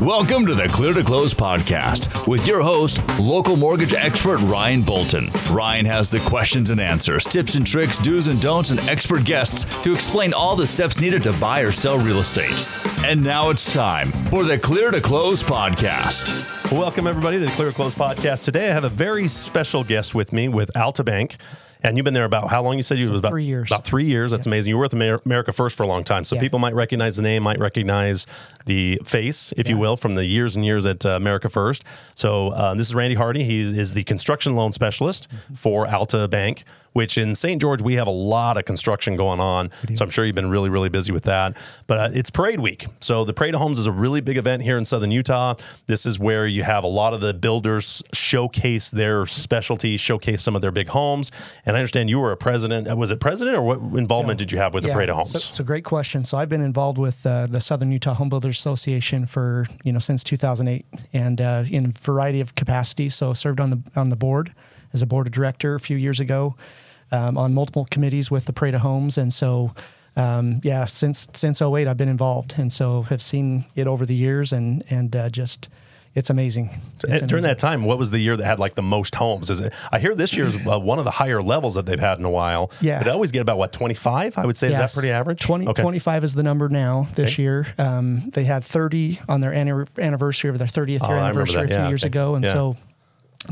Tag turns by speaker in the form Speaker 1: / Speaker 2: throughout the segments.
Speaker 1: Welcome to the Clear to Close podcast with your host, local mortgage expert Ryan Bolton. Ryan has the questions and answers, tips and tricks, do's and don'ts, and expert guests to explain all the steps needed to buy or sell real estate. And now it's time for the Clear to Close podcast.
Speaker 2: Welcome, everybody, to the Clear to Close podcast. Today, I have a very special guest with me with Alta Bank. And you've been there about how long? You said you
Speaker 3: So
Speaker 2: was about
Speaker 3: three years.
Speaker 2: About three years. That's amazing. You were with America First for a long time, so
Speaker 3: Yeah.
Speaker 2: people might recognize the name, might recognize the face, if you will, from the years and years at uh, America First. So uh, this is Randy Hardy. He is the construction loan specialist
Speaker 3: Mm-hmm.
Speaker 2: for Alta Bank. Which in St. George we have a lot of construction going on, so I'm sure you've been really, really busy with that. But uh, it's Parade Week, so the Parade of Homes is a really big event here in Southern Utah. This is where you have a lot of the builders showcase their specialty, showcase some of their big homes. And I understand you were a president. uh, Was it president or what involvement did you have with the Parade of Homes?
Speaker 3: So, so great question. So I've been involved with uh, the Southern Utah Home Builders Association for you know since 2008, and uh, in a variety of capacities. So served on the on the board as a board of director a few years ago, um, on multiple committees with the Parade of Homes, and so. Um, yeah, since since 08, I've been involved, and so have seen it over the years, and and uh, just it's amazing. It's
Speaker 2: during
Speaker 3: amazing.
Speaker 2: that time, what was the year that had like the most homes? Is it? I hear this year is uh, one of the higher levels that they've had in a while.
Speaker 3: Yeah.
Speaker 2: but I always get about what twenty five. I would say is that pretty average?
Speaker 3: 20,
Speaker 2: Okay.
Speaker 3: 25 is the number now this
Speaker 2: Okay.
Speaker 3: year. Um, they had 30 on their anniversary of their 30th year
Speaker 2: Oh,
Speaker 3: anniversary
Speaker 2: that.
Speaker 3: a few years
Speaker 2: okay.
Speaker 3: ago, and
Speaker 2: Yeah.
Speaker 3: so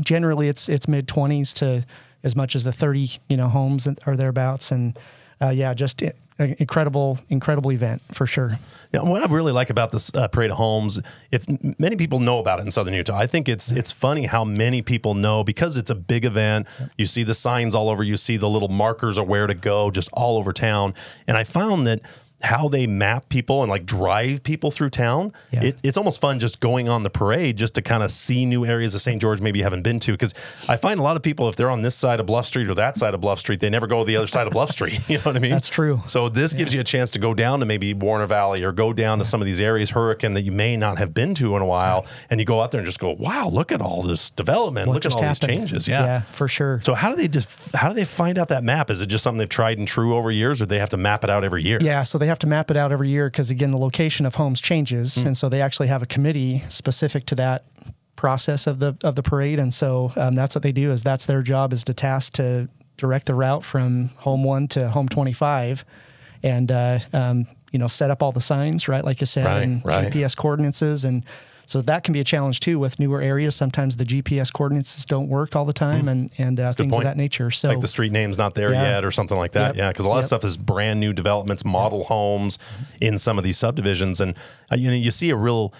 Speaker 3: generally it's it's mid 20s to as much as the 30 you know homes are thereabouts, and uh, yeah, just i- an incredible incredible event for sure.
Speaker 2: Yeah, what I really like about this uh, Parade of Homes, if many people know about it in Southern Utah, I think it's it's funny how many people know because it's a big event. You see the signs all over, you see the little markers of where to go, just all over town. And I found that how they map people and like drive people through town,
Speaker 3: Yeah.
Speaker 2: it, it's almost fun just going on the parade just to kind of see new areas of St. George maybe you haven't been to. Because I find a lot of people, if they're on this side of Bluff Street or that side of Bluff Street, they never go to the other side of Bluff Street. You know what I mean?
Speaker 3: That's true.
Speaker 2: So this gives you a chance to go down to maybe Warner Valley or go down to some of these areas, Hurricane, that you may not have been to in a while, and you go out there and just go, "Wow, look at all this development!
Speaker 3: What
Speaker 2: look at all
Speaker 3: happened.
Speaker 2: these changes!" Yeah.
Speaker 3: yeah, for sure.
Speaker 2: So how do they just how do they find out that map? Is it just something they've tried and true over years, or they have to map it out every year?
Speaker 3: Yeah, so they have to map it out every year because again, the location of homes changes,
Speaker 2: Hmm.
Speaker 3: and so they actually have a committee specific to that process of the of the parade, and so um, that's what they do. Is that's their job is to task to direct the route from home one to home twenty five, and uh, um, you know set up all the signs right, like you said,
Speaker 2: Right,
Speaker 3: and
Speaker 2: right.
Speaker 3: GPS coordinates and. So that can be a challenge too with newer areas. Sometimes the GPS coordinates don't work all the time, and and uh, things
Speaker 2: point.
Speaker 3: of that nature. So
Speaker 2: Like the street name's not there
Speaker 3: Yeah.
Speaker 2: yet, or something like that.
Speaker 3: Yep.
Speaker 2: Yeah, because a lot of stuff is brand new developments, model homes in some of these subdivisions, and uh, you know you see a real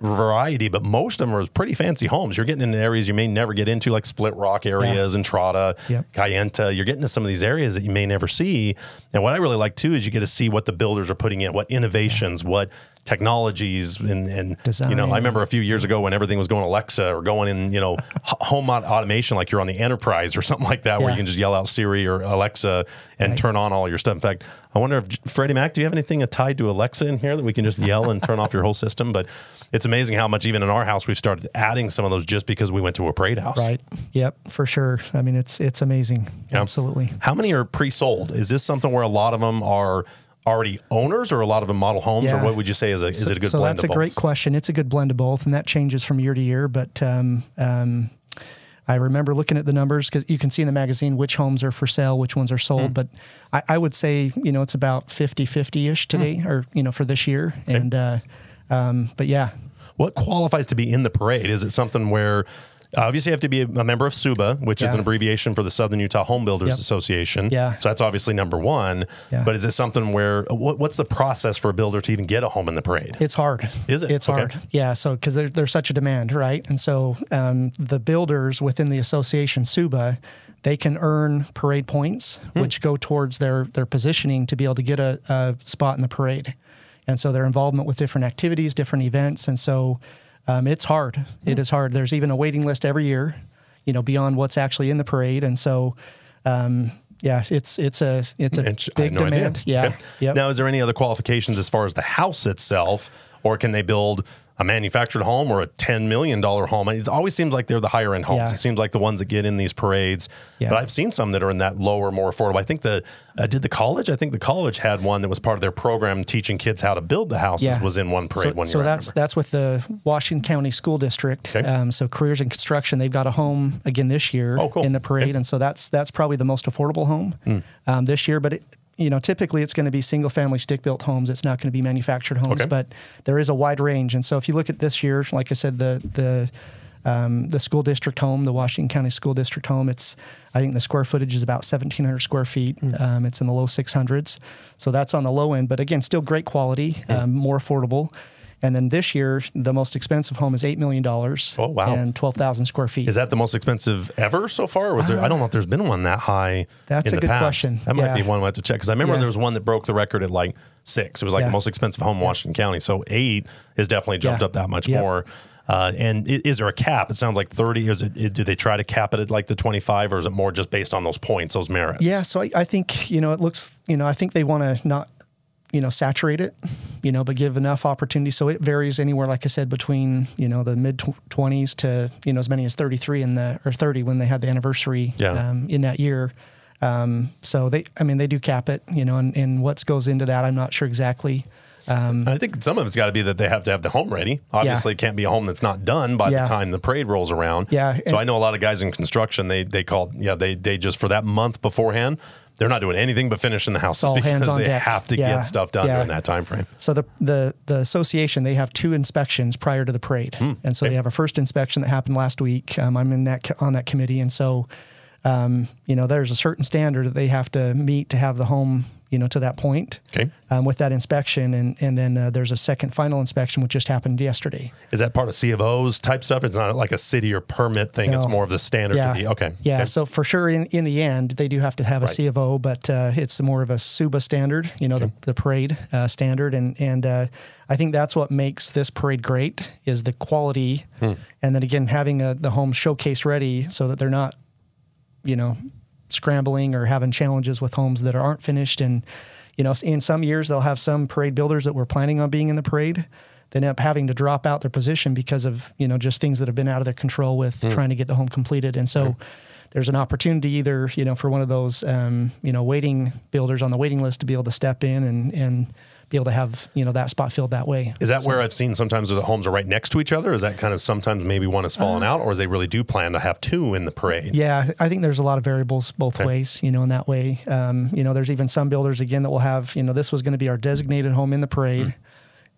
Speaker 2: variety, but most of them are pretty fancy homes. You're getting into areas you may never get into, like Split Rock areas, Entrada,
Speaker 3: Yep.
Speaker 2: Kayenta. You're getting to some of these areas that you may never see. And what I really like too is you get to see what the builders are putting in, what innovations, what technologies, and, and you know, I remember a few years ago when everything was going Alexa or going in, you know, home automation, like you're on the Enterprise or something like that, where you can just yell out Siri or Alexa and
Speaker 3: Right.
Speaker 2: turn on all your stuff. In fact, I wonder if Freddie Mac, do you have anything tied to Alexa in here that we can just yell and turn off your whole system? But it's amazing how much even in our house we've started adding some of those just because we went to a parade house.
Speaker 3: right, yep, for sure. I mean, it's it's amazing. Absolutely.
Speaker 2: How many are pre-sold? Is this something where a lot of them are already owners, or a lot of them model homes, or what would you say is a is
Speaker 3: so,
Speaker 2: it a good
Speaker 3: so
Speaker 2: blend
Speaker 3: that's a great question. It's a good blend of both, and that changes from year to year. But um, um, I remember looking at the numbers because you can see in the magazine which homes are for sale, which ones are sold. But I, I would say you know it's about 50 50 ish today,
Speaker 2: Hmm.
Speaker 3: or you know for this year. And uh, um, but yeah,
Speaker 2: What qualifies to be in the parade? Is it something where obviously you have to be a, member of SUBA, which is an abbreviation for the Southern Utah Home Builders
Speaker 3: Yep.
Speaker 2: Association?
Speaker 3: Yeah.
Speaker 2: So that's obviously number one.
Speaker 3: Yeah.
Speaker 2: But is it something where what, what's the process for a builder to even get a home in the parade?
Speaker 3: It's hard.
Speaker 2: Is it?
Speaker 3: It's
Speaker 2: Okay.
Speaker 3: hard. Yeah. So because there, there's such a demand, right? And so um, the builders within the association, SUBA, they can earn parade points,
Speaker 2: Hmm.
Speaker 3: which go towards their their positioning to be able to get a, a spot in the parade. And so their involvement with different activities, different events, and so um, it's hard. It is hard. There's even a waiting list every year, you know, beyond what's actually in the parade, and so. Um, yeah, it's it's a it's a
Speaker 2: Int- I
Speaker 3: big
Speaker 2: no idea.
Speaker 3: demand. Yeah,
Speaker 2: Okay.
Speaker 3: yep.
Speaker 2: Now, is there any other qualifications as far as the house itself, or can they build a manufactured home or a $10 million home. It always seems like they're the higher end homes.
Speaker 3: Yeah.
Speaker 2: It seems like the ones that get in these parades.
Speaker 3: Yeah.
Speaker 2: But I've seen some that are in that lower, more affordable. I think the, uh, did the college? I think the college had one that was part of their program teaching kids how to build the houses
Speaker 3: Yeah.
Speaker 2: was in one parade
Speaker 3: so,
Speaker 2: one
Speaker 3: so
Speaker 2: year. I
Speaker 3: that's that's with the Washington County School District.
Speaker 2: Okay.
Speaker 3: Um, so careers in construction, they've got a home again this year
Speaker 2: Oh, cool.
Speaker 3: in the parade,
Speaker 2: Okay.
Speaker 3: And so that's that's probably the most affordable home um, this year. But it, you know, typically it's going to be single family stick built homes. It's not going to be manufactured homes,
Speaker 2: Okay.
Speaker 3: but there is a wide range. And so if you look at this year, like I said, the the um, the school district home, the Washington County School District home, it's I think the square footage is about 1,700 square feet.
Speaker 2: Hmm.
Speaker 3: Um, it's in the low 600s, so that's on the low end. But again, still great quality,
Speaker 2: Hmm.
Speaker 3: um, more affordable. And then this year, the most expensive home is eight million dollars.
Speaker 2: Oh, wow.
Speaker 3: And 12,000 square feet.
Speaker 2: Is that the most expensive ever so far? Or was there? I don't know if there's been one that high.
Speaker 3: That's
Speaker 2: in
Speaker 3: a
Speaker 2: the
Speaker 3: good
Speaker 2: past.
Speaker 3: question.
Speaker 2: That might
Speaker 3: Yeah.
Speaker 2: be one we have to check because I remember
Speaker 3: Yeah.
Speaker 2: there was one that broke the record at like six. It was like
Speaker 3: Yeah.
Speaker 2: the most expensive home in Washington County. So eight has definitely jumped up that much
Speaker 3: Yep.
Speaker 2: more. Uh, and is there a cap? It sounds like thirty. Is it? Do they try to cap it at like the twenty-five, or is it more just based on those points, those merits?
Speaker 3: Yeah, so I, I think you know it looks you know I think they want to not you know saturate it, you know, but give enough opportunity. So it varies anywhere, like I said, between you know the mid twenties to you know as many as thirty three in the or thirty when they had the anniversary
Speaker 2: Yeah.
Speaker 3: um, in that year. Um, so they, I mean, they do cap it, you know, and, and what goes into that, I'm not sure exactly.
Speaker 2: I think some of it's got to be that they have to have the home ready. Obviously, it can't be a home that's not done by
Speaker 3: Yeah.
Speaker 2: the time the parade rolls around.
Speaker 3: Yeah,
Speaker 2: So I know a lot of guys in construction. They they call yeah they they just for that month beforehand. They're not doing anything but finishing the houses
Speaker 3: all
Speaker 2: because
Speaker 3: hands on
Speaker 2: they
Speaker 3: deck.
Speaker 2: have to
Speaker 3: Yeah.
Speaker 2: get stuff done
Speaker 3: Yeah.
Speaker 2: during that time frame.
Speaker 3: So the the the association they have two inspections prior to the parade, and so they have a first inspection that happened last week. Um, I'm in that co- on that committee, and so um, you know there's a certain standard that they have to meet to have the home you know to that point
Speaker 2: Okay.
Speaker 3: um, with that inspection, and and then uh, there's a second final inspection which just happened yesterday.
Speaker 2: Is that part of C of O's type stuff? It's not like a city or permit thing. It's more of the standard.
Speaker 3: Yeah.
Speaker 2: To the, okay.
Speaker 3: Yeah.
Speaker 2: Okay.
Speaker 3: So for sure, in, in the end, they do have to have a
Speaker 2: Right.
Speaker 3: C of O, but uh, it's more of a SUBA standard, you know, the, the parade uh, standard. And, and uh, I think that's what makes this parade great is the quality.
Speaker 2: Hmm.
Speaker 3: And then again, having a, the home showcase ready so that they're not, you know, scrambling or having challenges with homes that aren't finished. And, you know, in some years, they'll have some parade builders that were planning on being in the parade. They end up having to drop out their position because of, you know, just things that have been out of their control with trying to get the home completed. And so there's an opportunity either, you know, for one of those, um, you know, waiting builders on the waiting list to be able to step in and, and be able to have, you know, that spot filled that way.
Speaker 2: Is that where I've seen sometimes the homes are right next to each other? Is that kind of sometimes maybe one has fallen out, or they really do plan to have two in the parade?
Speaker 3: Uh, Yeah, I think there's a lot of variables both ways, you know, in that way. Um, you know, there's even some builders, again, that will have, you know, this was going to be our designated home in the parade.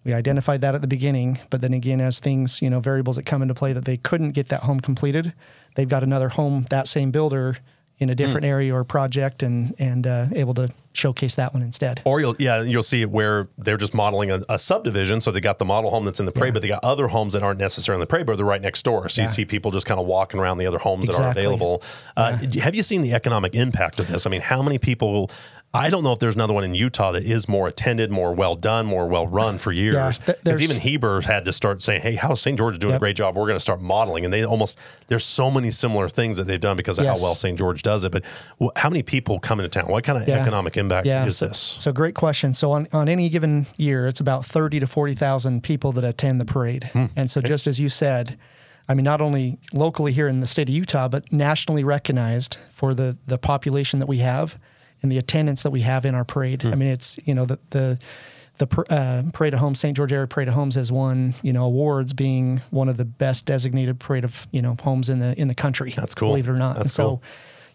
Speaker 3: We identified that at the beginning, but then again, as things, you know, variables that come into play that they couldn't get that home completed, they've got another home, that same builder in a different area or project and, and uh, able to showcase that one instead.
Speaker 2: Or you'll yeah you'll see where they're just modeling a, a subdivision, so they got the model home that's in the parade, but they got other homes that aren't necessarily in the parade, but they're right next door. So you see people just kind of walking around the other homes that are available. Uh, Have you seen the economic impact of this? I mean, how many people? I don't know if there's another one in Utah that is more attended, more well done, more well run for years. Because
Speaker 3: there's-
Speaker 2: even Heber had to start saying, "Hey, how's St. George doing a great job? We're going to start modeling." And they almost there's so many similar things that they've done because of
Speaker 3: Yes.
Speaker 2: how well St. George does it. But how many people come into town? What kind of
Speaker 3: Yeah.
Speaker 2: economic impact
Speaker 3: Yeah,
Speaker 2: is
Speaker 3: so,
Speaker 2: this?
Speaker 3: So great question. So on, on any given year, it's about thirty to forty thousand people that attend the parade.
Speaker 2: Hmm.
Speaker 3: And so just as you said, I mean, not only locally here in the state of Utah, but nationally recognized for the the population that we have and the attendance that we have in our parade.
Speaker 2: Hmm.
Speaker 3: I mean, it's you know the the the uh, Parade of Homes, St. George Area Parade of Homes has won, you know, awards being one of the best designated parade of, you know, homes in the in the country.
Speaker 2: That's cool.
Speaker 3: Believe it or not.
Speaker 2: That's
Speaker 3: so,
Speaker 2: cool.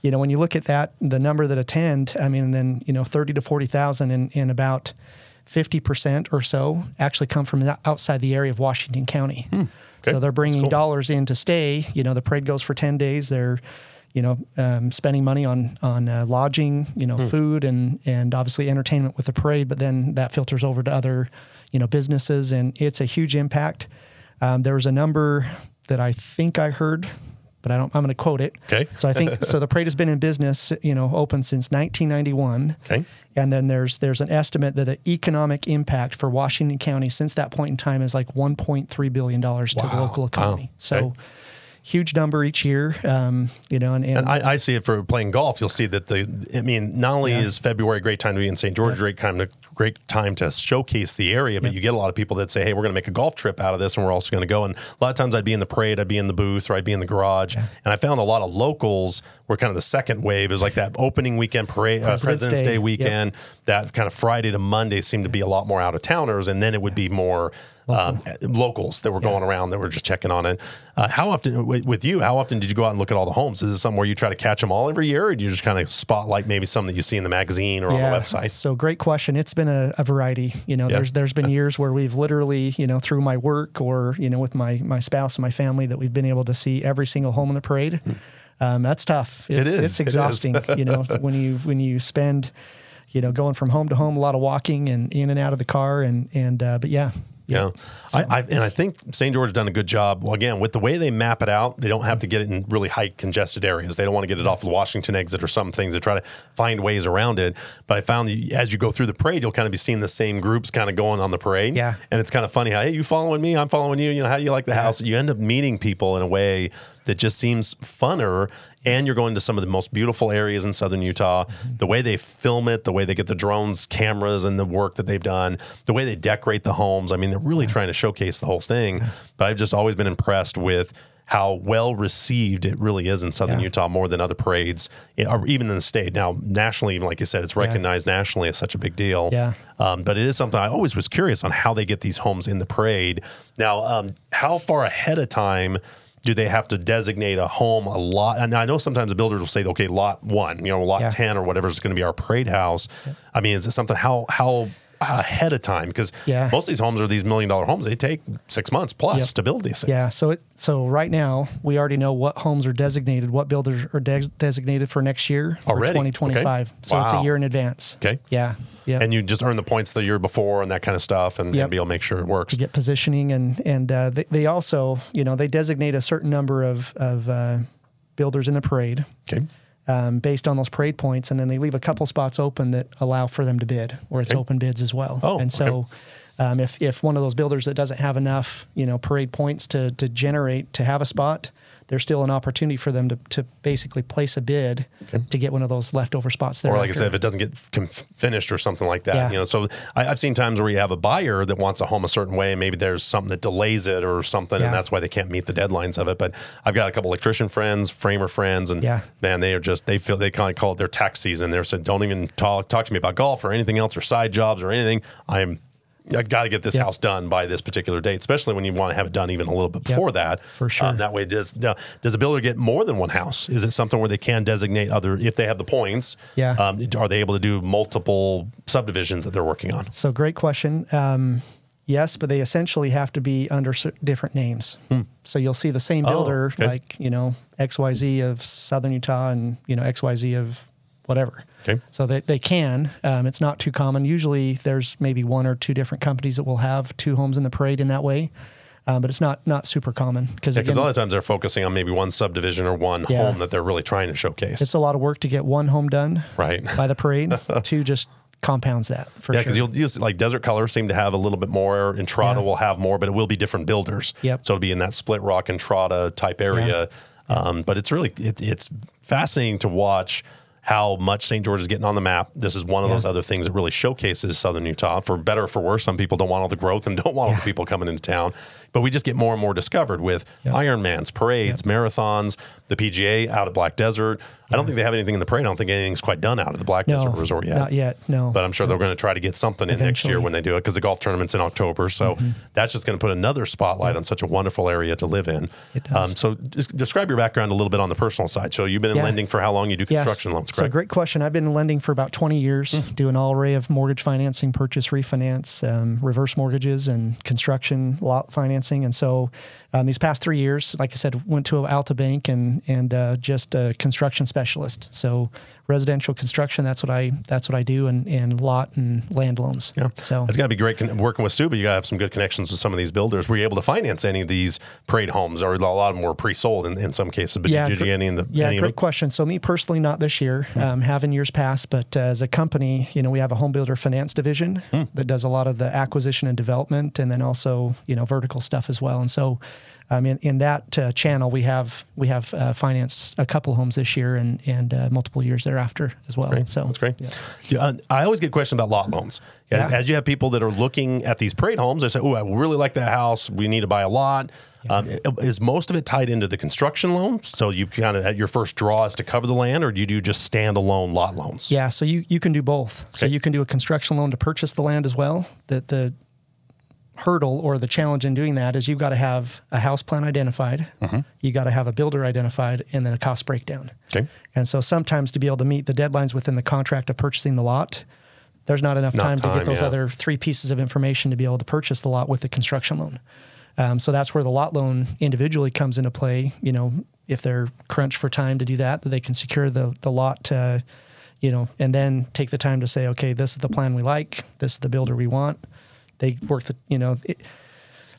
Speaker 3: you know, when you look at that, the number that attend, I mean, then, you know, 30 to 40,000 and, and about 50% or so actually come from outside the area of Washington County.
Speaker 2: Hmm. Okay.
Speaker 3: So they're bringing
Speaker 2: cool.
Speaker 3: dollars in to stay. You know, the parade goes for 10 days. They're, you know, um, spending money on on uh, lodging, you know,
Speaker 2: Hmm.
Speaker 3: food and and obviously entertainment with the parade. But then that filters over to other, you know, businesses, and it's a huge impact. Um, there was a number that I think I heard, but I don't. I'm going to quote it.
Speaker 2: Okay.
Speaker 3: So I think so. The parade has been in business, you know, open since 1991.
Speaker 2: Okay.
Speaker 3: And then there's there's an estimate that the economic impact for Washington County since that point in time is like 1.3 billion dollars to the local economy.
Speaker 2: Wow.
Speaker 3: So
Speaker 2: Okay.
Speaker 3: Huge number each year. Um, you know, and, and,
Speaker 2: And I, I see it for playing golf. You'll see that the, I mean, not only is February a great time to be in St. George, great time to great time to showcase the area. But you get a lot of people that say, "Hey, we're going to make a golf trip out of this, and we're also going to go." And a lot of times, I'd be in the parade, I'd be in the booth, or I'd be in the garage, and I found a lot of locals were kind of the second wave. It was like that opening weekend parade, uh,
Speaker 3: President's
Speaker 2: President's Day,
Speaker 3: Day.
Speaker 2: Weekend. That kind of Friday to Monday seemed to be a lot more out of towners, and then it would be more. Um, locals that were going around that were just checking on it. Uh, how often, with you, how often did you go out and look at all the homes? Is it something where you try to catch them all every year, or do you just kind of spotlight maybe some that you see in the magazine or on the website?
Speaker 3: So great question. It's been a, a variety. You know,
Speaker 2: Yeah.
Speaker 3: there's there's been years where we've literally, you know, through my work or you know with my my spouse and my family that we've been able to see every single home in the parade. Um, that's tough. It's. It's
Speaker 2: It is.
Speaker 3: exhausting. you know, when you when you spend, you know, going from home to home, a lot of walking and in and out of the car, and and uh, but yeah.
Speaker 2: Yeah, I, I, and I think St. George has done a good job. Well, again, with the way they map it out, they don't have to get it in really high congested areas. They don't want to get it off the Washington exit or some things. They try to find ways around it. But I found that as you go through the parade, you'll kind of be seeing the same groups kind of going on the parade.
Speaker 3: Yeah.
Speaker 2: and it's kind of funny how hey, you following me, I'm following you. You know, how do you like the house? You end up meeting people in a way that just seems funner. And you're going to some of the most beautiful areas in southern Utah. The way they film it, the way they get the drones, cameras, and the work that they've done, the way they decorate the homes. I mean, they're really trying to showcase the whole thing. But I've just always been impressed with how well received it really is in southern
Speaker 3: Yeah.
Speaker 2: Utah more than other parades, eh, or even in the state. Now, nationally, even like you said, it's recognized nationally as such a big deal.
Speaker 3: Yeah.
Speaker 2: Um, but it is something I always was curious on how they get these homes in the parade. Now, um, how far ahead of time do they have to designate a home a lot? And I know sometimes the builders will say, okay, lot one, you know, lot
Speaker 3: Yeah.
Speaker 2: 10 or whatever is going to be our parade house. I mean, is it something how, how, ahead of time because
Speaker 3: Yeah.
Speaker 2: most of these homes are these million dollar homes they take six months plus
Speaker 3: Yep.
Speaker 2: to build these things
Speaker 3: Yeah. So it so right now we already know what homes are designated, what builders are des- designated for next year for
Speaker 2: Already?
Speaker 3: 2025.
Speaker 2: Okay.
Speaker 3: So it's a year in advance.
Speaker 2: Okay.
Speaker 3: Yeah. Yeah.
Speaker 2: and you just earn the points the year before and that kind of stuff and, and be able to make sure it works
Speaker 3: You get positioning and and uh, they, they also you know they designate a certain number of of uh, builders in the parade
Speaker 2: okay
Speaker 3: um, based on those parade points, and then they leave a couple spots open that allow for them to bid, or it's
Speaker 2: Okay.
Speaker 3: open bids as well.
Speaker 2: Oh,
Speaker 3: and so. Um, if, if one of those builders that doesn't have enough, you know, parade points to, to generate to have a spot, there's still an opportunity for them to, to basically place a bid to get one of those leftover spots there.
Speaker 2: or like I said, if it doesn't get finished or something like that,
Speaker 3: Yeah.
Speaker 2: you know. So I, I've seen times where you have a buyer that wants a home a certain way, and maybe there's something that delays it or something,
Speaker 3: Yeah.
Speaker 2: and that's why they can't meet the deadlines of it. But I've got a couple electrician friends, framer friends, and
Speaker 3: Yeah.
Speaker 2: man, they are just they feel they kind of call it their tax season. They're saying, don't even talk talk to me about golf or anything else or side jobs or anything. I'm I got to get this
Speaker 3: Yep.
Speaker 2: house done by this particular date, especially when you want to have it done even a little bit before that.
Speaker 3: for sure.
Speaker 2: Um, that way, does now, does a builder get more than one house? Is it something where they can designate other if they have the points?
Speaker 3: Yeah.
Speaker 2: Um, are they able to do multiple subdivisions that they're working on?
Speaker 3: So great question. Um, yes, but they essentially have to be under different names. So you'll see the same
Speaker 2: Hmm. Oh,
Speaker 3: builder,
Speaker 2: okay.
Speaker 3: like you know XYZ of Southern Utah and you know XYZ of whatever.
Speaker 2: Okay.
Speaker 3: So they, they can. Um, it's not too common. Usually there's maybe one or two different companies that will have two homes in the parade in that way. Um, but it's not not super common because
Speaker 2: Because a lot of times they're focusing on maybe one subdivision or one
Speaker 3: Yeah.
Speaker 2: home that they're really trying to showcase.
Speaker 3: it's a lot of work to get one home done
Speaker 2: right.
Speaker 3: by the parade. two just compounds that for
Speaker 2: Yeah,
Speaker 3: sure.
Speaker 2: because you'll use like Desert Color seem to have a little bit more. Entrada
Speaker 3: Yeah.
Speaker 2: will have more, but it will be different builders.
Speaker 3: Yep.
Speaker 2: So it'll be in that Split Rock Entrada type area. Um, but it's really it, it's fascinating to watch how much St. George is getting on the map. This is one of
Speaker 3: Yeah.
Speaker 2: those other things that really showcases Southern Utah. For better or for worse, some people don't want all the growth and don't want all the people coming into town. But we just get more and more discovered with
Speaker 3: Yep.
Speaker 2: Ironmans, parades, marathons, the PGA out at Black Desert. I don't think they have anything in the parade. I don't think anything's quite done out at the Black
Speaker 3: no,
Speaker 2: Desert Resort yet.
Speaker 3: Not yet. No.
Speaker 2: But I'm sure they're going to try to get something in next year
Speaker 3: Mm-hmm.
Speaker 2: when they do it because the golf tournament's in October. So that's just going to put another spotlight on such a wonderful area to live in.
Speaker 3: It does.
Speaker 2: Um, so describe your background a little bit on the personal side. So you've been in
Speaker 3: Yeah.
Speaker 2: lending for how long? You do
Speaker 3: Yes.
Speaker 2: construction loans,
Speaker 3: So
Speaker 2: correct?
Speaker 3: great question. I've been in lending for about 20 years, doing all array of mortgage financing, purchase, refinance, um, reverse mortgages, and construction lot financing. And so um, these past three years, like I said, went to Alta Bank and and uh, just a construction specialist. So residential construction, that's what I that's what I do, and, and lot and land loans.
Speaker 2: Yeah.
Speaker 3: So
Speaker 2: It's got to be great con- working with Stu, but you got to have some good connections with some of these builders. Were you able to finance any of these parade homes, or a lot of them were pre-sold in, in some cases? But did you get any in the
Speaker 3: yeah, great question. So me personally, not this year. Um, have in years past, but uh, as a company, you know, we have a home builder finance division
Speaker 2: Hmm.
Speaker 3: that does a lot of the acquisition and development, and then also you know vertical stuff as well. And so, um, in, in that uh, channel, we have we have uh, financed a couple homes this year and and uh, multiple years thereafter. Thereafter as well. So
Speaker 2: That's great. Yeah. uh, I always get questions about lot loans. As,
Speaker 3: Yeah.
Speaker 2: as you have people that are looking at these parade homes, they say, "Oh, I really like that house. We need to buy a lot." Um, is most of it tied into the construction loan? So you kind of at your first draw is to cover the land, or do you do just standalone lot loans?
Speaker 3: Yeah, so you, you can do both. So you can do a construction loan to purchase the land as well. That the hurdle or the challenge in doing that is you've got to have a house plan identified,
Speaker 2: Mm-hmm.
Speaker 3: you got to have a builder identified, and then a cost breakdown.
Speaker 2: Okay.
Speaker 3: And so sometimes to be able to meet the deadlines within the contract of purchasing the lot, there's not enough
Speaker 2: Not
Speaker 3: time, to get those
Speaker 2: yeah.
Speaker 3: other three pieces of information to be able to purchase the lot with the construction loan. Um, so that's where the lot loan individually comes into play. You know, if they're crunched for time to do that, that they can secure the the lot, uh, you know, and then take the time to say, okay, this is the plan we like, this is the builder we want. They work the, you know, it,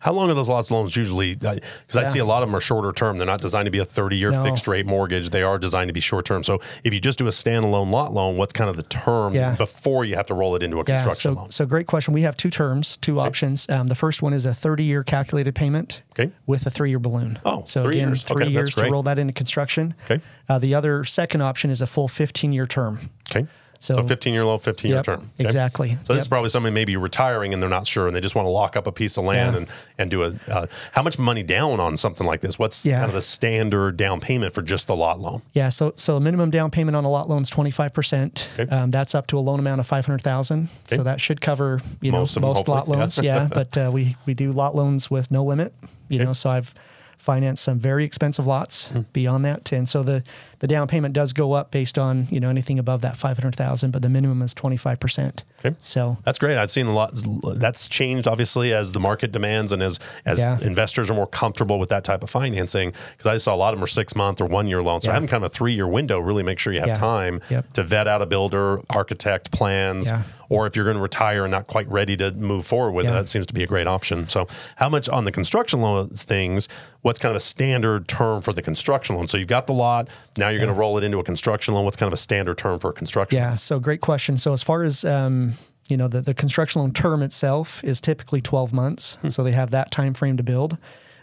Speaker 2: How long are those lots loans usually? Because I see a lot of them are shorter term. They're not designed to be a 30 year
Speaker 3: No.
Speaker 2: fixed rate mortgage. They are designed to be short term. So if you just do a standalone lot loan, what's kind of the term
Speaker 3: Yeah.
Speaker 2: before you have to roll it into a
Speaker 3: Yeah,
Speaker 2: construction
Speaker 3: so,
Speaker 2: loan?
Speaker 3: so great question. We have two terms, two options. Um, the first one is a 30 year calculated payment
Speaker 2: Okay.
Speaker 3: with a three year balloon.
Speaker 2: Oh,
Speaker 3: so
Speaker 2: three
Speaker 3: again,
Speaker 2: years.
Speaker 3: three
Speaker 2: Okay,
Speaker 3: years to roll that into construction.
Speaker 2: Okay.
Speaker 3: Uh, the other second option is a full 15 year term.
Speaker 2: Okay.
Speaker 3: So-
Speaker 2: So, 15 year loan, 15 year
Speaker 3: Yep,
Speaker 2: term.
Speaker 3: exactly.
Speaker 2: So this is probably somebody maybe retiring and they're not sure and they just want to lock up a piece of land
Speaker 3: Yeah.
Speaker 2: and, and do a. Uh, how much money down on something like this? What's
Speaker 3: Yeah.
Speaker 2: kind of the standard down payment for just the lot loan?
Speaker 3: Yeah, so so a minimum down payment on a lot loan is twenty five percent.
Speaker 2: Okay.
Speaker 3: Um, that's up to a loan amount of five hundred thousand.
Speaker 2: Okay.
Speaker 3: So that should cover you
Speaker 2: Most
Speaker 3: know most lot
Speaker 2: hopefully, yeah.
Speaker 3: loans. Yeah, but uh, we we do lot loans with no limit. You
Speaker 2: Okay.
Speaker 3: know, so I've financed some very expensive lots
Speaker 2: Hmm.
Speaker 3: beyond that, and so the the down payment does go up based on you know anything above that five hundred thousand, but the minimum is twenty five percent.
Speaker 2: Okay.
Speaker 3: So
Speaker 2: That's great. I've seen a lot. That's changed obviously as the market demands and as as
Speaker 3: Yeah.
Speaker 2: investors are more comfortable with that type of financing. Because I saw a lot of them are six month or one year loans. So
Speaker 3: Yeah.
Speaker 2: having kind of a three year window really make sure you have
Speaker 3: Yeah.
Speaker 2: time
Speaker 3: Yep.
Speaker 2: to vet out a builder, architect plans,
Speaker 3: Yeah.
Speaker 2: Or if you're going to retire and not quite ready to move forward with it, that seems to be a great option. So how much on the construction loan things? What's kind of a standard term for the construction loan? So you've got the lot. Now you're going to roll it into a construction loan. What's kind of a standard term for a construction?
Speaker 3: Yeah, so great question. So as far as um, you know, the, the construction loan term itself is typically 12 months. So they have that time frame to build.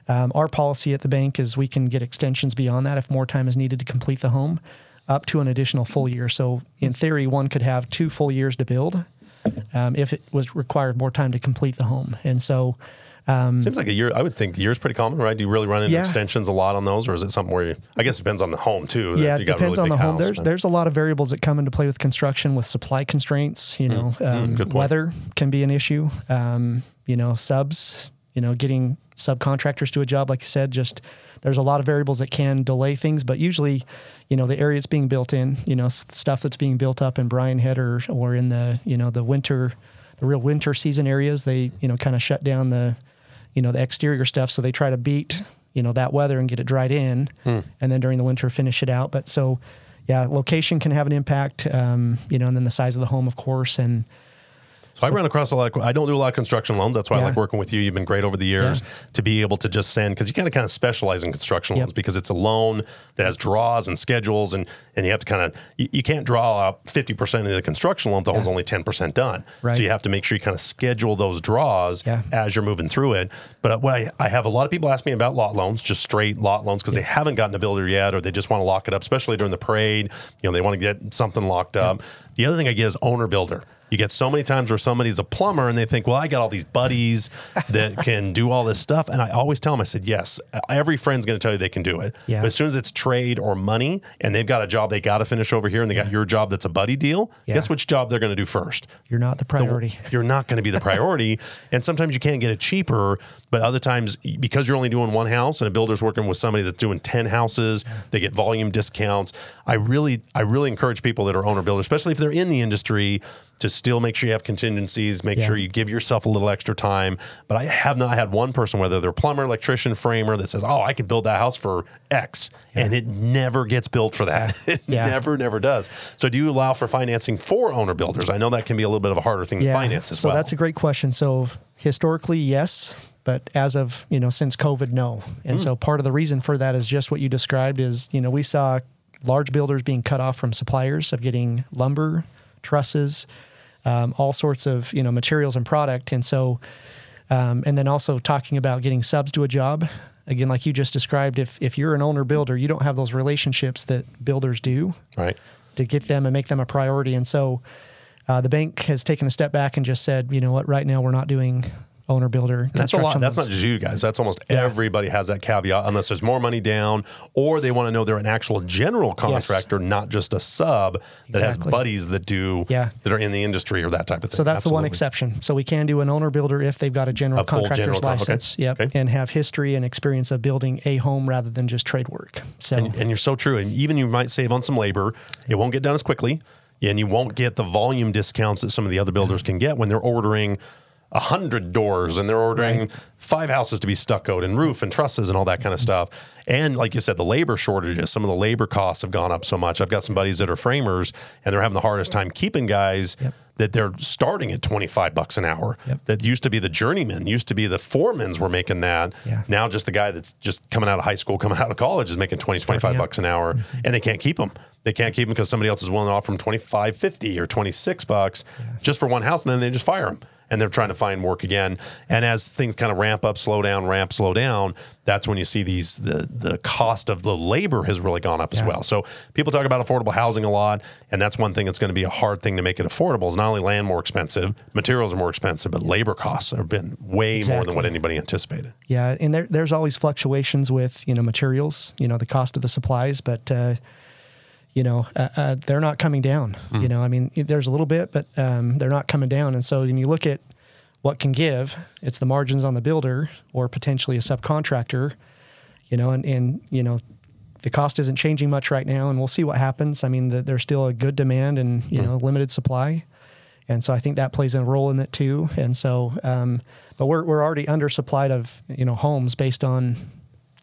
Speaker 3: Um, our policy at the bank is we can get extensions beyond that if more time is needed to complete the home, up to an additional full year. So in theory, one could have two full years to build um, if it was required more time to complete the home. And so
Speaker 2: Seems like a year. I would think a year is pretty common, right? Do you really run into
Speaker 3: Yeah.
Speaker 2: extensions a lot on those, or is it something where you? I guess it depends on the home too.
Speaker 3: Yeah, it depends
Speaker 2: really
Speaker 3: on the home.
Speaker 2: house,
Speaker 3: There's there's a lot of variables that come into play with construction, with supply constraints. You know, um,
Speaker 2: Mm, good
Speaker 3: weather can be an issue. Um, you know, subs. You know, getting subcontractors to a job, like you said, just there's a lot of variables that can delay things. But usually, you know, the area it's being built in, you know, stuff that's being built up in Brian Head or or in the you know the winter, the real winter season areas, they you know kind of shut down the you know the exterior stuff so they try to beat you know that weather and get it dried in
Speaker 2: Hmm.
Speaker 3: and then during the winter finish it out but so yeah location can have an impact um, you know and then the size of the home of course and
Speaker 2: So I run across a lot. Of, I don't do a lot of construction loans. That's why I like working with you. You've been great over the years to be able to just send because you kind of kind of specialize in construction loans
Speaker 3: Yep.
Speaker 2: because it's a loan that has draws and schedules and and you have to kind of you, you can't draw out fifty percent of the construction loan. if The home's only ten percent done.
Speaker 3: Right.
Speaker 2: So you have to make sure you kind of schedule those draws
Speaker 3: Yeah.
Speaker 2: as you're moving through it. But uh, what I, I have a lot of people ask me about lot loans, just straight lot loans because they haven't gotten a builder yet or they just want to lock it up, especially during the parade. You know, they want to get something locked up. The other thing I get is owner builder. You get so many times where somebody's a plumber and they think, well, I got all these buddies that can do all this stuff. And I always tell them, I said, yes, every friend's going to tell you they can do it.
Speaker 3: Yeah.
Speaker 2: But as soon as it's trade or money and they've got a job they got to finish over here and they got your job that's a buddy deal,
Speaker 3: Yeah.
Speaker 2: guess which job they're going to do first?
Speaker 3: you're not the priority
Speaker 2: You're not going to be the priority. and sometimes you can't get it cheaper, but other times because you're only doing one house and a builder's working with somebody that's doing 10 houses, they get volume discounts. I really I really encourage people that are owner builders, especially if they're in the industry, to still make sure you have contingencies, make
Speaker 3: Yeah.
Speaker 2: sure you give yourself a little extra time. But I have not had one person, whether they're plumber, electrician, framer, that says, "Oh, I can build that house for X," and it never gets built for that. it
Speaker 3: Yeah.
Speaker 2: never, never does. So, do you allow for financing for owner builders? I know that can be a little bit of a harder thing to finance as
Speaker 3: so
Speaker 2: well.
Speaker 3: that's a great question. So historically, yes, but as of you know since COVID, no. And
Speaker 2: Hmm.
Speaker 3: so part of the reason for that is just what you described. Is you know we saw large builders being cut off from suppliers of getting lumber, trusses, um, all sorts of you know materials and product, and so um, and then also talking about getting subs to a job. Again, like you just described, if if you're an owner builder, you don't have those relationships that builders do
Speaker 2: right.
Speaker 3: to get them and make them a priority. And so uh, the bank has taken a step back and just said, you know what, right now we're not doing owner builder.
Speaker 2: That's a lot. That's not just you guys. That's almost
Speaker 3: Yeah.
Speaker 2: everybody has that caveat, unless there's more money down, or they want to know they're an actual general contractor, not just a sub that has buddies that do
Speaker 3: Yeah.
Speaker 2: that are in the industry or that type of thing.
Speaker 3: So that's the one exception. So we can do an owner builder if they've got a general
Speaker 2: A
Speaker 3: contractor's
Speaker 2: general con- okay.
Speaker 3: license. Yep.
Speaker 2: Okay.
Speaker 3: And have history and experience of building a home rather than just trade work. So
Speaker 2: And, and you're so true. And even you might save on some labor. It won't get done as quickly, and you won't get the volume discounts that some of the other builders can get when they're ordering a hundred doors and they're ordering
Speaker 3: Right.
Speaker 2: five houses to be stuccoed and roof and trusses and all that kind of stuff. And like you said, the labor shortages, some of the labor costs have gone up so much. I've got some buddies that are framers and they're having the hardest time keeping guys
Speaker 3: Yep.
Speaker 2: That they're starting at 25 bucks an hour.
Speaker 3: Yep.
Speaker 2: That used to be the journeyman, used to be the foremans were making that.
Speaker 3: Yeah.
Speaker 2: Now just the guy that's just coming out of high school, coming out of college is making 20, 25
Speaker 3: out.
Speaker 2: bucks an hour mm-hmm. and they can't keep them. They can't keep them because somebody else is willing to offer them 25, 50 or 26 bucks just for one house and then they just fire them and they're trying to find work again. And as things kind of ramp up, slow down, ramp, slow down, that's when you see these the the cost of the labor has really gone up as well. So people talk about affordable housing a lot, and that's one thing that's going to be a hard thing to make it affordable. Is not only land more expensive, materials are more expensive, but labor costs have been way more than what anybody anticipated.
Speaker 3: Yeah, and there, there's always fluctuations with you know materials, you know the cost of the supplies, but uh, you know uh, uh, they're not coming down.
Speaker 2: Hmm.
Speaker 3: You know, I mean, there's a little bit, but um, they're not coming down. And so when you look at what can give, it's the margins on the builder or potentially a subcontractor. You know, and and you know the cost isn't changing much right now, and we'll see what happens. I mean, the, there's still a good demand and you know limited supply. And so I think that plays a role in it too. And so, um, but we're, we're already undersupplied of, you know, homes based on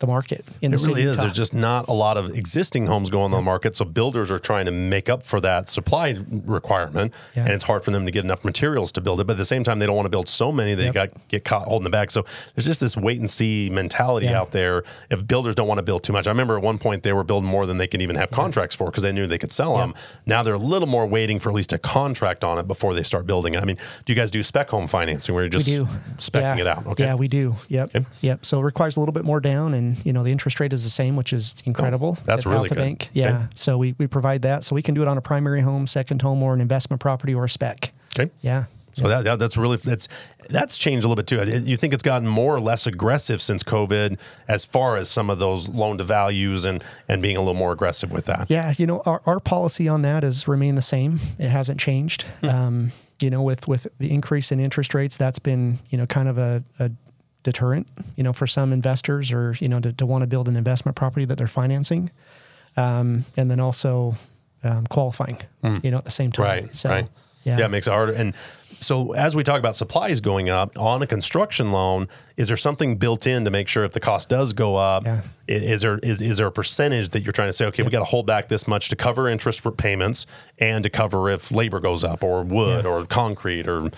Speaker 3: the market in
Speaker 2: It
Speaker 3: city
Speaker 2: really is. There's just not a lot of existing homes going on the market, so builders are trying to make up for that supply requirement,
Speaker 3: Yeah.
Speaker 2: and it's hard for them to get enough materials to build it. But at the same time, they don't want to build so many they
Speaker 3: Yep.
Speaker 2: got get caught holding the bag. So there's just this wait and see mentality
Speaker 3: Yeah.
Speaker 2: out there. If builders don't want to build too much, I remember at one point they were building more than they could even have contracts for because they knew they could sell them. Now they're a little more waiting for at least a contract on it before they start building. It. I mean, do you guys do spec home financing where you're just
Speaker 3: we do
Speaker 2: specking
Speaker 3: Yeah.
Speaker 2: it out? Okay.
Speaker 3: Yeah, we do. Yep.
Speaker 2: Okay.
Speaker 3: Yep. So it requires a little bit more down, and you know the interest rate is the same, which is incredible.
Speaker 2: Oh, that's
Speaker 3: at
Speaker 2: really
Speaker 3: Alta
Speaker 2: good.
Speaker 3: Bank. Yeah.
Speaker 2: Okay.
Speaker 3: So we, we provide that, so we can do it on a primary home, second home, or an investment property or a spec.
Speaker 2: okay.
Speaker 3: Yeah.
Speaker 2: So that, that that's really that's that's changed a little bit too. You think it's gotten more or less aggressive since COVID, as far as some of those loan to values and and being a little more aggressive with that.
Speaker 3: Yeah, you know, our, our policy on that has remained the same. It hasn't changed.
Speaker 2: Hmm.
Speaker 3: Um, you know, with with the increase in interest rates, that's been you know kind of a, a deterrent. You know, for some investors or you know to, to want to build an investment property that they're financing, um, and then also um, qualifying. You know, at the same time.
Speaker 2: Right.
Speaker 3: So,
Speaker 2: right.
Speaker 3: Yeah.
Speaker 2: Yeah. It makes it harder. And so as we talk about supplies going up on a construction loan, is there something built in to make sure if the cost does go up,
Speaker 3: Yeah.
Speaker 2: is there is, is there a percentage that you're trying to say, okay, we got to hold back this much to cover interest payments and to cover if labor goes up or wood
Speaker 3: Yeah.
Speaker 2: or concrete or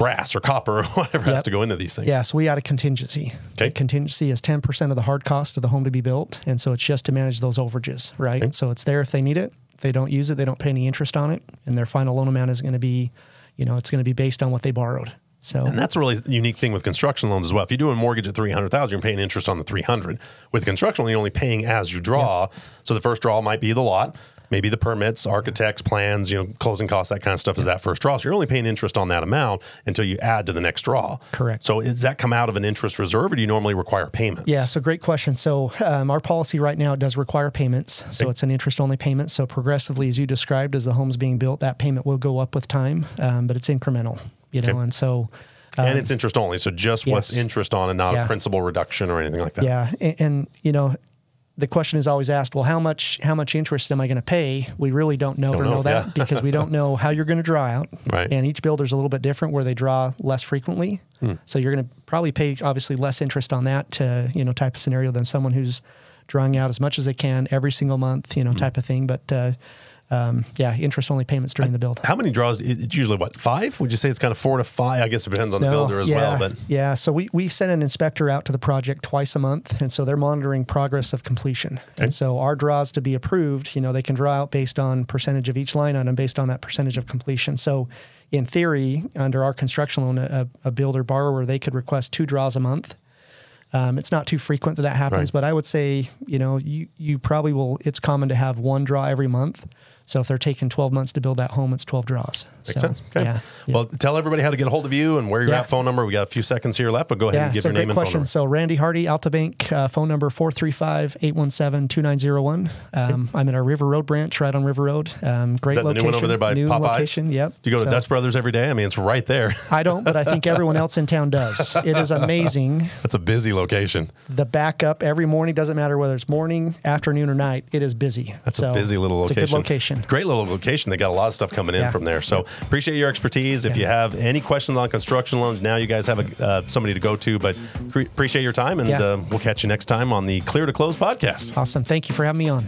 Speaker 2: brass or copper or whatever has to go into these things.
Speaker 3: Yeah, so we add a contingency.
Speaker 2: Okay.
Speaker 3: The contingency is 10% of the hard cost of the home to be built. And so it's just to manage those overages, right?
Speaker 2: Okay.
Speaker 3: So it's there if they need it. If they don't use it, they don't pay any interest on it. And their final loan amount is going to be, you know, it's going to be based on what they borrowed. So
Speaker 2: And that's a really unique thing with construction loans as well. If you do a mortgage at three hundred thousand, you're paying interest on the three hundred. With construction you're only paying as you draw. So the first draw might be the lot, maybe the permits, architects, plans, you know, closing costs, that kind of stuff is that first draw. So you're only paying interest on that amount until you add to the next draw.
Speaker 3: Correct.
Speaker 2: So does that come out of an interest reserve, or do you normally require payments?
Speaker 3: Yeah, so great question. So um, our policy right now does require payments. So it's an interest only payment. So progressively, as you described, as the home's being built, that payment will go up with time, um, but it's incremental. You know,
Speaker 2: Okay.
Speaker 3: and so
Speaker 2: and it's interest only. So just what's interest on, and not a principal reduction or anything like that.
Speaker 3: Yeah, and, and you know, the question is always asked, well, how much how much interest am I going to pay? We really don't know or
Speaker 2: know,
Speaker 3: know that
Speaker 2: yeah.
Speaker 3: because we don't know how you're going to draw out.
Speaker 2: Right.
Speaker 3: And each builder's a little bit different where they draw less frequently.
Speaker 2: Hmm.
Speaker 3: So you're going to probably pay obviously less interest on that uh, you know type of scenario than someone who's drawing out as much as they can every single month,
Speaker 2: Hmm.
Speaker 3: you know, type of thing. But uh, um, yeah, interest only payments during the build.
Speaker 2: How many draws? it- It's usually what five? Would you say it's kind of four to five? I guess it depends on the builder as
Speaker 3: yeah,
Speaker 2: well. But
Speaker 3: yeah, so we, we send an inspector out to the project twice a month, and so they're monitoring progress of completion. And so our draws to be approved, you know, they can draw out based on percentage of each line item based on that percentage of completion. So, in theory, under our construction loan, a, a builder borrower they could request two draws a month. Um, it's not too frequent that that happens,
Speaker 2: Right.
Speaker 3: but I would say, you know, you you probably will. It's common to have one draw every month. So if they're taking 12 months to build that home, it's 12 draws.
Speaker 2: Makes
Speaker 3: so,
Speaker 2: sense. Okay.
Speaker 3: Yeah, yeah.
Speaker 2: Well, tell everybody how to get a hold of you and where you're
Speaker 3: Yeah.
Speaker 2: at, phone number. We got a few seconds here left, but go ahead
Speaker 3: Yeah,
Speaker 2: and give
Speaker 3: so
Speaker 2: your name and phone
Speaker 3: question.
Speaker 2: number.
Speaker 3: So Randy Hardy, Altabank, uh, phone number 435-817-2901. Um, I'm in our River Road branch, right on River Road. Um, great
Speaker 2: that the
Speaker 3: location.
Speaker 2: new one over there by
Speaker 3: new
Speaker 2: Popeyes?
Speaker 3: location, yep.
Speaker 2: Do you go to
Speaker 3: So-
Speaker 2: Dutch Brothers every day? I mean, it's right there.
Speaker 3: I don't, but I think everyone else in town does. It is amazing.
Speaker 2: That's a busy location.
Speaker 3: The backup every morning doesn't matter whether it's morning, afternoon, or night. It is busy.
Speaker 2: That's
Speaker 3: So
Speaker 2: a busy little location.
Speaker 3: it's a good location.
Speaker 2: Great little location. They got a lot of stuff coming in
Speaker 3: Yeah.
Speaker 2: from there. So appreciate your expertise. If you have any questions on construction loans, now you guys have a, uh, somebody to go to. But pre- appreciate your time, and uh, we'll catch you next time on the Clear to Close podcast.
Speaker 3: Awesome. Thank you for having me on.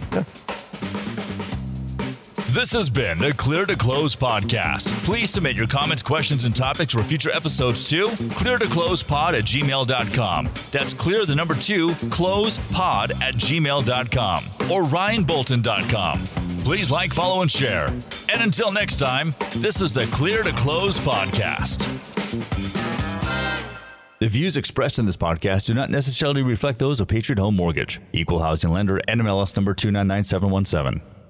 Speaker 1: This has been the Clear to Close podcast. Please submit your comments, questions, and topics for future episodes to clear to close pod at gmail.com. That's clear the number two, close pod at gmail.com or ryanbolton.com. Please like, follow, and share. And until next time, this is the Clear to Close podcast. The views expressed in this podcast do not necessarily reflect those of Patriot Home Mortgage, Equal Housing Lender, NMLS number 299717.